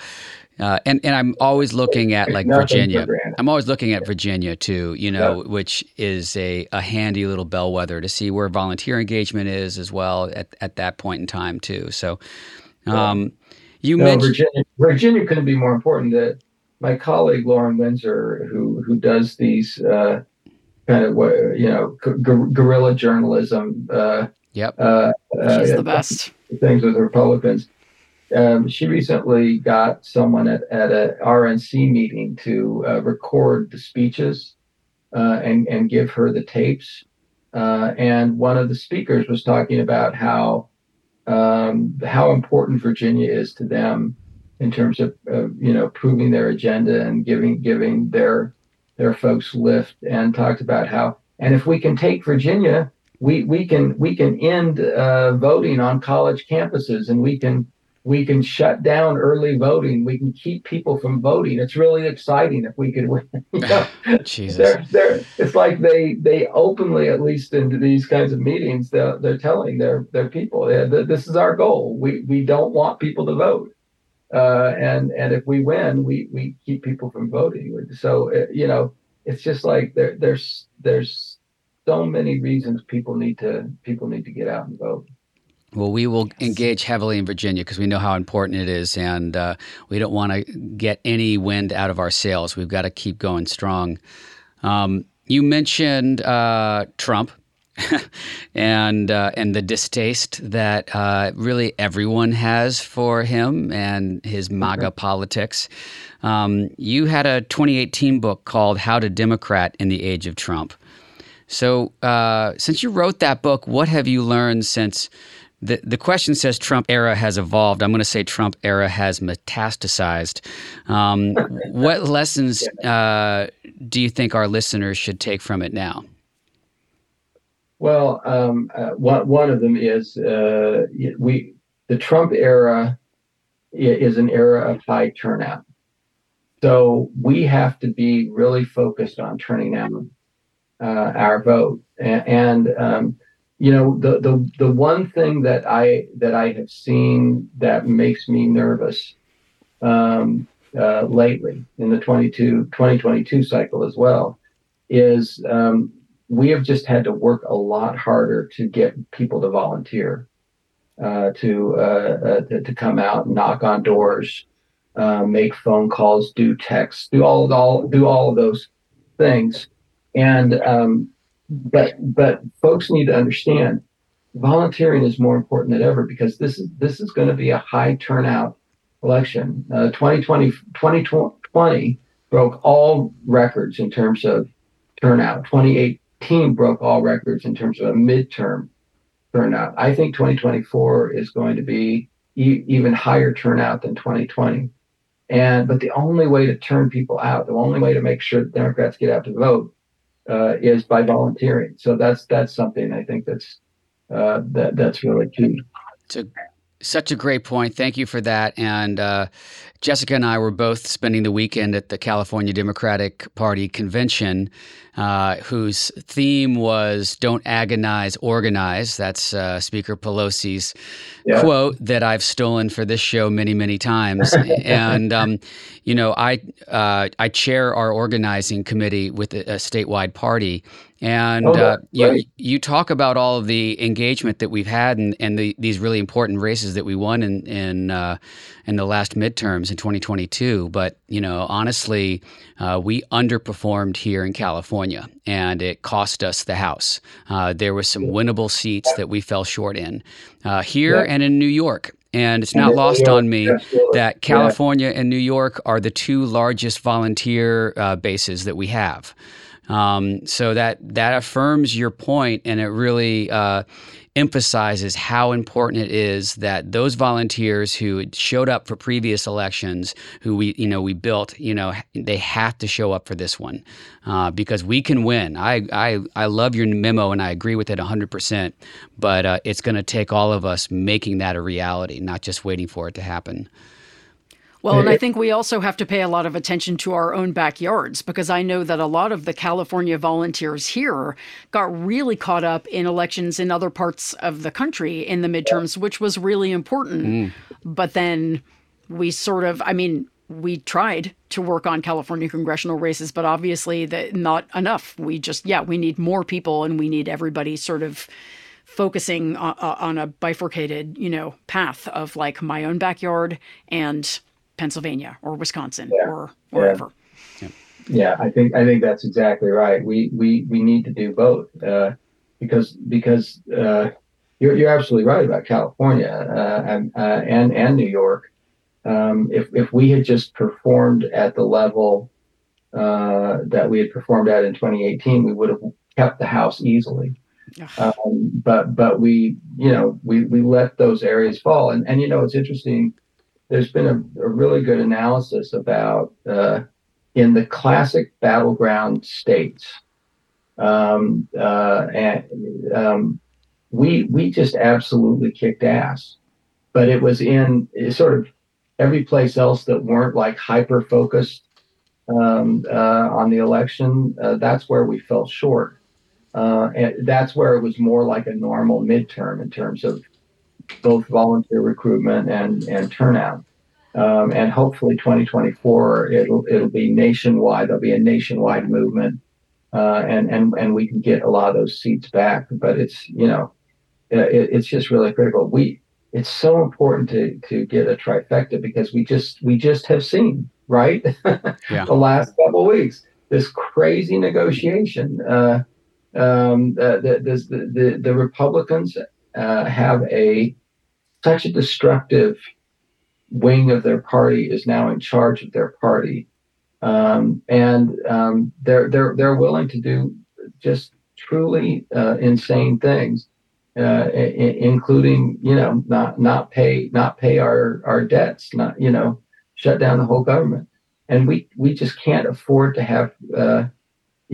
uh, and and I'm always looking at like Virginia. I'm always looking at Virginia too, you know, yeah. which is a, a handy little bellwether to see where volunteer engagement is as well at, at that point in time too. So, um, you no, mentioned Virginia. Virginia couldn't be more important. That my colleague Lauren Windsor, who who does these uh, kind of you know guerrilla journalism. Uh, yep, uh, she's the best. Things with Republicans um, she recently got someone at, at a RNC meeting to uh, record the speeches uh, and, and give her the tapes. Uh, and one of the speakers was talking about how um, how important Virginia is to them in terms of you know proving their agenda and giving giving their their folks lift and talked about how and if we can take Virginia we we can we can end uh, voting on college campuses and we can we can shut down early voting. We can keep people from voting. It's really exciting if we could win. You know? Jesus. They're, they're, it's like they they openly, at least into these kinds of meetings, they're, they're telling their their people, yeah, this is our goal. We we don't want people to vote, uh, and and if we win, we we keep people from voting. So uh, you know, it's just like there there's there's so many reasons people need to people need to get out and vote. Well, we will engage heavily in Virginia because we know how important it is, and uh, we don't want to get any wind out of our sails. We've got to keep going strong. Um, you mentioned uh, Trump and uh, and the distaste that uh, really everyone has for him and his MAGA politics. Um, you had a 2018 book called "How to Democrat in the Age of Trump." So, uh, since you wrote that book, what have you learned since? The, the question says Trump era has evolved. I'm going to say Trump era has metastasized. Um, what lessons uh, do you think our listeners should take from it now? Well, um, uh, one, one of them is uh, we the Trump era is an era of high turnout. So we have to be really focused on turning out uh, our vote. And, and um, you know the the the one thing that I that I have seen that makes me nervous um, uh, lately in the 22 2022 cycle as well is um, we have just had to work a lot harder to get people to volunteer uh, to, uh, uh to, to come out knock on doors uh, make phone calls do texts do all all do all of those things. And um, but but folks need to understand volunteering is more important than ever because this is this is going to be a high turnout election. Uh, 2020, 2020 broke all records in terms of turnout. 2018 broke all records in terms of a midterm turnout. I think 2024 is going to be e- even higher turnout than 2020. And but the only way to turn people out, the only way to make sure that Democrats get out to vote uh, is by volunteering. So that's that's something I think that's uh, that that's really key. It's a, such a great point. Thank you for that. And uh, Jessica and I were both spending the weekend at the California Democratic Party convention, uh, whose theme was "Don't agonize, organize." That's uh, Speaker Pelosi's yeah. quote that I've stolen for this show many, many times. and um, you know, I uh, I chair our organizing committee with a, a statewide party, and oh, uh, you, you talk about all of the engagement that we've had and, and the, these really important races that we won in in, uh, in the last midterms in 2022. But you know, honestly, uh, we underperformed here in California, and it cost us the House. Uh, there were some winnable seats that we fell short in uh, here yeah. and in New York. And it's not lost on me that California and New York are the two largest volunteer uh, bases that we have. Um, so that that affirms your point, and it really uh, emphasizes how important it is that those volunteers who showed up for previous elections, who we you know we built, you know, they have to show up for this one uh, because we can win. I, I I love your memo, and I agree with it hundred percent. But uh, it's going to take all of us making that a reality, not just waiting for it to happen. Well, and I think we also have to pay a lot of attention to our own backyards because I know that a lot of the California volunteers here got really caught up in elections in other parts of the country in the midterms, which was really important. Mm. But then we sort of, I mean, we tried to work on California congressional races, but obviously that not enough. We just, yeah, we need more people and we need everybody sort of focusing on, on a bifurcated, you know, path of like my own backyard and Pennsylvania or Wisconsin yeah. or wherever. Yeah. yeah. I think I think that's exactly right. We we we need to do both uh, because because uh, you're you're absolutely right about California uh, and uh, and and New York. Um, if if we had just performed at the level uh, that we had performed at in 2018, we would have kept the house easily. Um, but but we you know we we let those areas fall and and you know it's interesting there's been a, a really good analysis about uh, in the classic battleground states. Um, uh, and um, we we just absolutely kicked ass, but it was in sort of every place else that weren't like hyper focused um, uh, on the election. Uh, that's where we fell short, uh, and that's where it was more like a normal midterm in terms of both volunteer recruitment and, and turnout. Um, and hopefully 2024 it'll it'll be nationwide. There'll be a nationwide movement, uh, and and and we can get a lot of those seats back. But it's you know, it, it's just really critical. We it's so important to to get a trifecta because we just we just have seen right yeah. the last couple of weeks this crazy negotiation. Uh, um, the, the, the, the Republicans uh, have a such a destructive wing of their party is now in charge of their party, um, and um, they're they're they're willing to do just truly uh, insane things, uh, I- including you know not not pay not pay our our debts, not you know shut down the whole government, and we we just can't afford to have.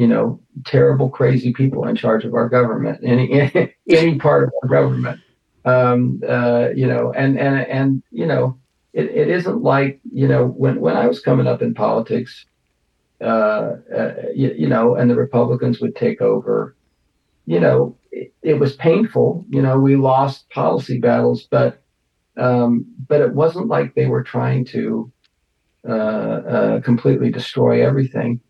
You know, terrible, crazy people in charge of our government, any any part of our government um, uh, you know, and and and you know, it, it isn't like you know when when I was coming up in politics, uh, uh, you, you, know, and the Republicans would take over. You know, it, it, was painful. You know, we lost policy battles, but um, but it wasn't like they were trying to uh, uh completely destroy everything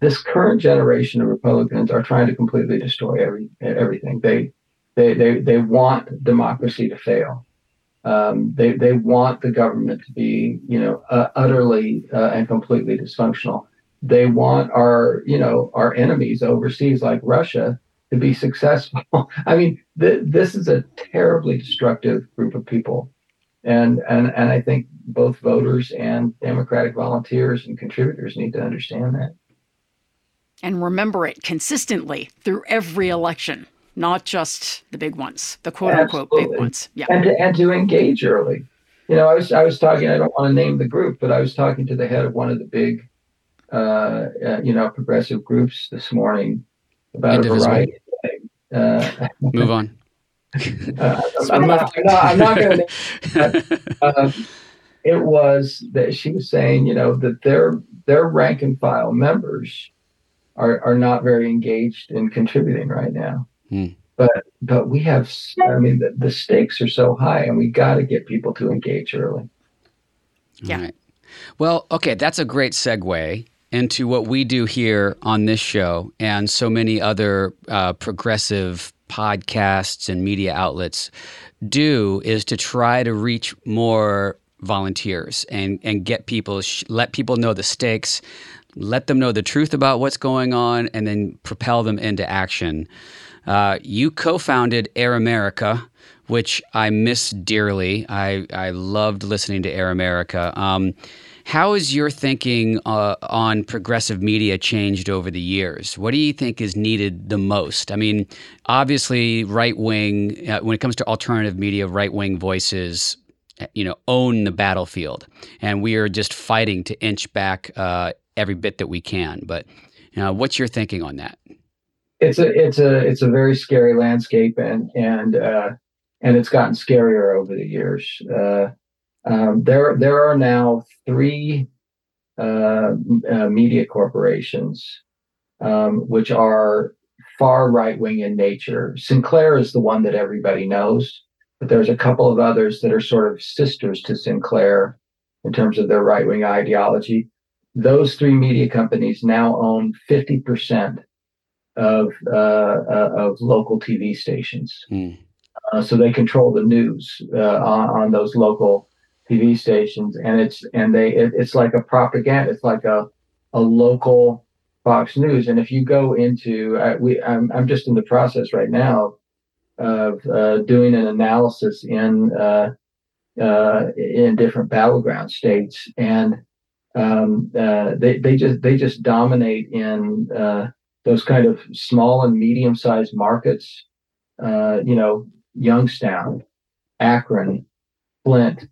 this current generation of Republicans are trying to completely destroy every everything. They they they they want democracy to fail. Um, they they want the government to be you know uh, utterly uh, and completely dysfunctional. They want our you know our enemies overseas like Russia to be successful. I mean, th- this is a terribly destructive group of people, and and and I think both voters and Democratic volunteers and contributors need to understand that. And remember it consistently through every election not just the big ones, the quote unquote big ones. Yeah. And to, and to engage early. You know, I was I was talking. I don't want to name the group, but I was talking to the head of one of the big, uh, uh, you know, progressive groups this morning about Indivisible. a variety of things. Uh, MoveOn. uh, I'm, not, I'm, not, I'm not. going to. Um, it was that she was saying, you know, that their their rank and file members are are not very engaged in contributing right now. Hmm. But but we have, I mean, the, the stakes are so high, and we got to get people to engage early. Yeah. Right. Well, okay, that's a great segue into what we do here on this show and so many other uh, progressive podcasts and media outlets do is to try to reach more volunteers and and get people let people know the stakes let them know the truth about what's going on and then propel them into action uh, you co-founded air america which i miss dearly i i loved listening to air america um, how has your thinking uh, on progressive media changed over the years? What do you think is needed the most? I mean, obviously, right wing, uh, when it comes to alternative media, right wing voices you know own the battlefield and we are just fighting to inch back uh, every bit that we can but you know, what's your thinking on that it's a it's a it's a very scary landscape and and uh, and it's gotten scarier over the years uh, um, there there are now three uh, uh, media corporations um, which are far right wing in nature. Sinclair is the one that everybody knows, but there's a couple of others that are sort of sisters to Sinclair in terms of their right wing ideology. Those three media companies now own 50% of uh, uh, of local TV stations. Mm. Uh, so they control the news uh, on, on those local TV stations, and it's and they it, it's like a propaganda. It's like a a local Fox News. And if you go into uh, we, I'm I'm just in the process right now of uh, doing an analysis in uh, uh in different battleground states, and um, uh, they they just they just dominate in uh, those kind of small and medium sized markets. you know, Youngstown, Akron, Flint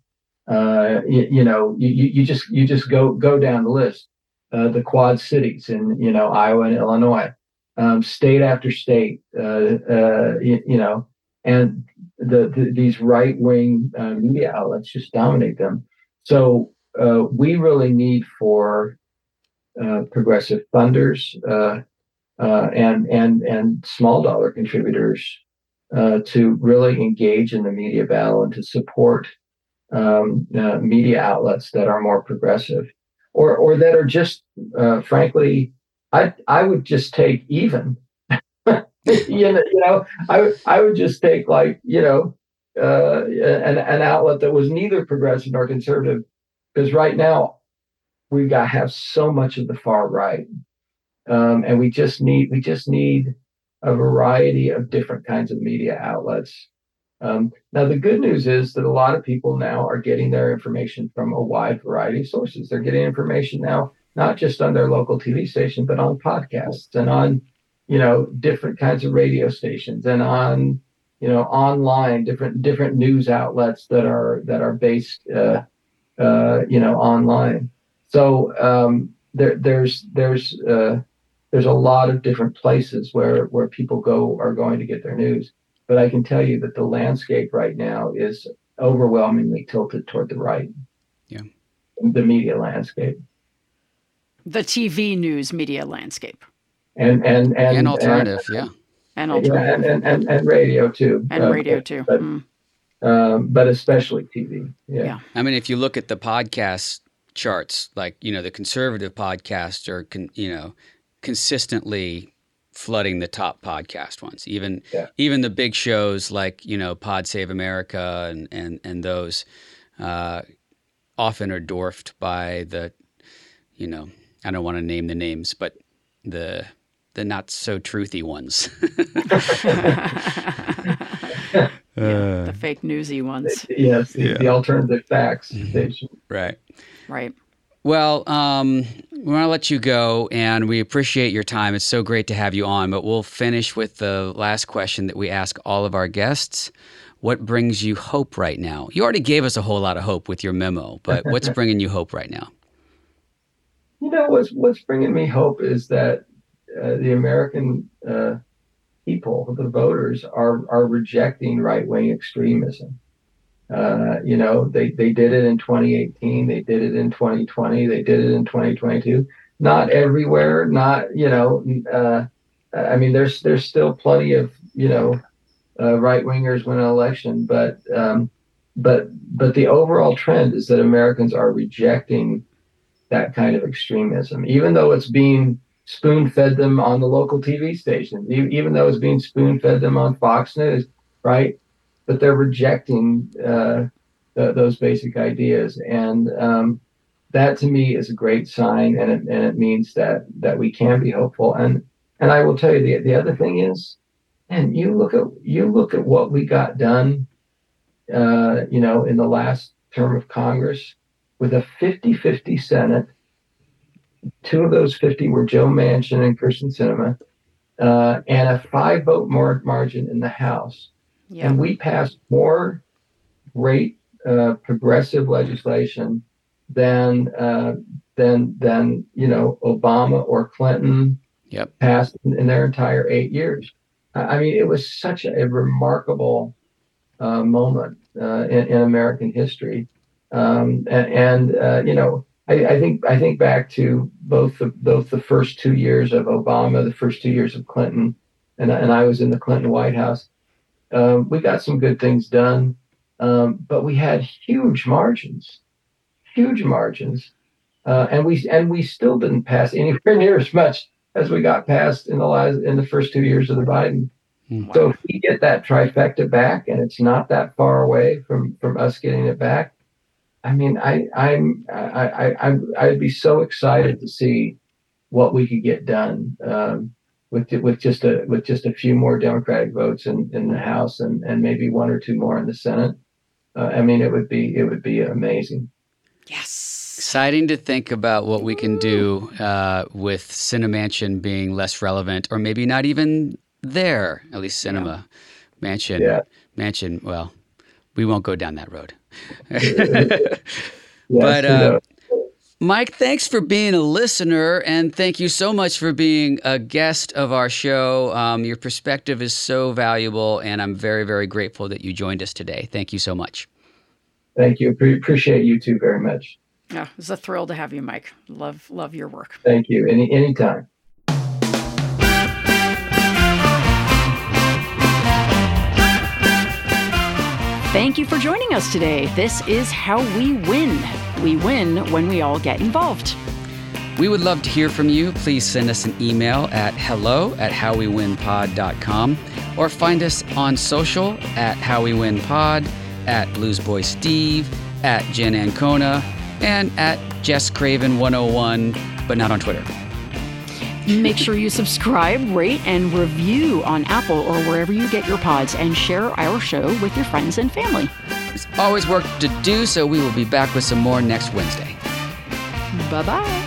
uh, you, you, know, you, you just you just go go down the list. Uh, the Quad Cities in you know Iowa and Illinois, um, state after state, uh, uh you, you, know, and the, the these right wing uh, media outlets just dominate them. So uh, we really need for progressive funders and and and small dollar contributors to really engage in the media battle and to support um, uh, media outlets that are more progressive, or or that are just, uh, frankly, I I would just take even. you know, you know, I I would just take like you know uh, an an outlet that was neither progressive nor conservative, because right now we got have so much of the far right, um, and we just need we just need a variety of different kinds of media outlets um, now, the good news is that a lot of people now are getting their information from a wide variety of sources. They're getting information now, not just on their local TV station, but on podcasts and on, you know, different kinds of radio stations and on, you know, online, different different news outlets that are that are based, uh, uh, you know, online. So um, there, there's there's uh, there's a lot of different places where where people go are going to get their news. But I can tell you that the landscape right now is overwhelmingly tilted toward the right. Yeah. The media landscape. The TV news media landscape. And and and, and alternative, and, yeah. And alternative. Yeah, and, and, and, and radio too. And uh, radio too. But, mm. Um, but especially TV. Yeah. yeah. I mean, if you look at the podcast charts, like, you know, the conservative podcasts are, con- you know, consistently flooding the top podcast ones. Even yeah. even the big shows like you know Pod Save America and and and those uh, often are dwarfed by the you know I don't want to name the names, but the the not so truthy ones. yeah, the fake newsy ones. Yes, the, yeah. the alternative facts mm-hmm. station. Right. Right. Well, um, we want to let you go, and we appreciate your time. It's so great to have you on. But we'll finish with the last question that we ask all of our guests. What brings you hope right now? You already gave us a whole lot of hope with your memo, but what's bringing you hope right now? You know, what's what's bringing me hope is that uh, the American uh, people, the voters, are are rejecting right wing extremism. Uh, you know, they, they did it in 2018, they did it in 2020, they did it in 2022. Not everywhere, not, you know, uh, I mean, there's there's still plenty of, you know, uh, right wingers win an election, but um, but but the overall trend is that Americans are rejecting that kind of extremism, even though it's being spoon fed them on the local TV stations, even though it's being spoon fed them on Fox News, right? But they're rejecting uh, those basic ideas, and um, that to me is a great sign, and it, and it means that that we can be hopeful. And and I will tell you the the other thing is, and you look at you look at what we got done, uh, you know, in the last term of Congress with a 50-50 Senate two of those 50 were Joe Manchin and Kyrsten Sinema, uh, and a five vote mar- margin in the House. Yeah. And we passed more great uh, progressive legislation than uh, than than you know Obama or Clinton yep. passed in, in, their entire eight years. I mean, it was such a, a remarkable uh, moment uh, in, in, American history, um, and, and uh, you know I, I, think I think back to both the both the first two years of Obama, the first two years of Clinton, and and I was in the Clinton White House. Um, we got some good things done, um, but we had huge margins, huge margins, uh, and we and we still didn't pass anywhere near as much as we got passed in the last in the first two years of the Biden. Wow. Hmm. So if we get that trifecta back, and it's not that far away from from us getting it back, I mean, I, I'm, I, I, I'd be so excited to see what we could get done um, with with just a with just a few more Democratic votes in, in the House and, and maybe one or two more in the Senate. Uh, I mean, it would be it would be amazing. Yes, exciting to think about what we can do uh, with Sinemanchin being less relevant, or maybe not even there. At least Sinema yeah. Manchin, yeah. Manchin. Well, we won't go down that road. yes, but uh, Mike, thanks for being a listener, and thank you so much for being a guest of our show. Um, your perspective is so valuable, and I'm very, very grateful that you joined us today. Thank you so much. Thank you. Pre- appreciate you too very much. Yeah, it's a thrill to have you, Mike. Love, love your work. Thank you. Any anytime. Thank you for joining us today. This is how we win. We win when we all get involved. We would love to hear from you. Please send us an email at hello at howwewinpod.com or find us on social at howwewinpod, at Bluesboy Steve, at Jen Ancona, and at Jess Craven 101, but not on Twitter. Make sure you subscribe, rate, and review on Apple or wherever you get your pods and share our show with your friends and family. There's always work to do, so we will be back with some more next Wednesday. Bye bye.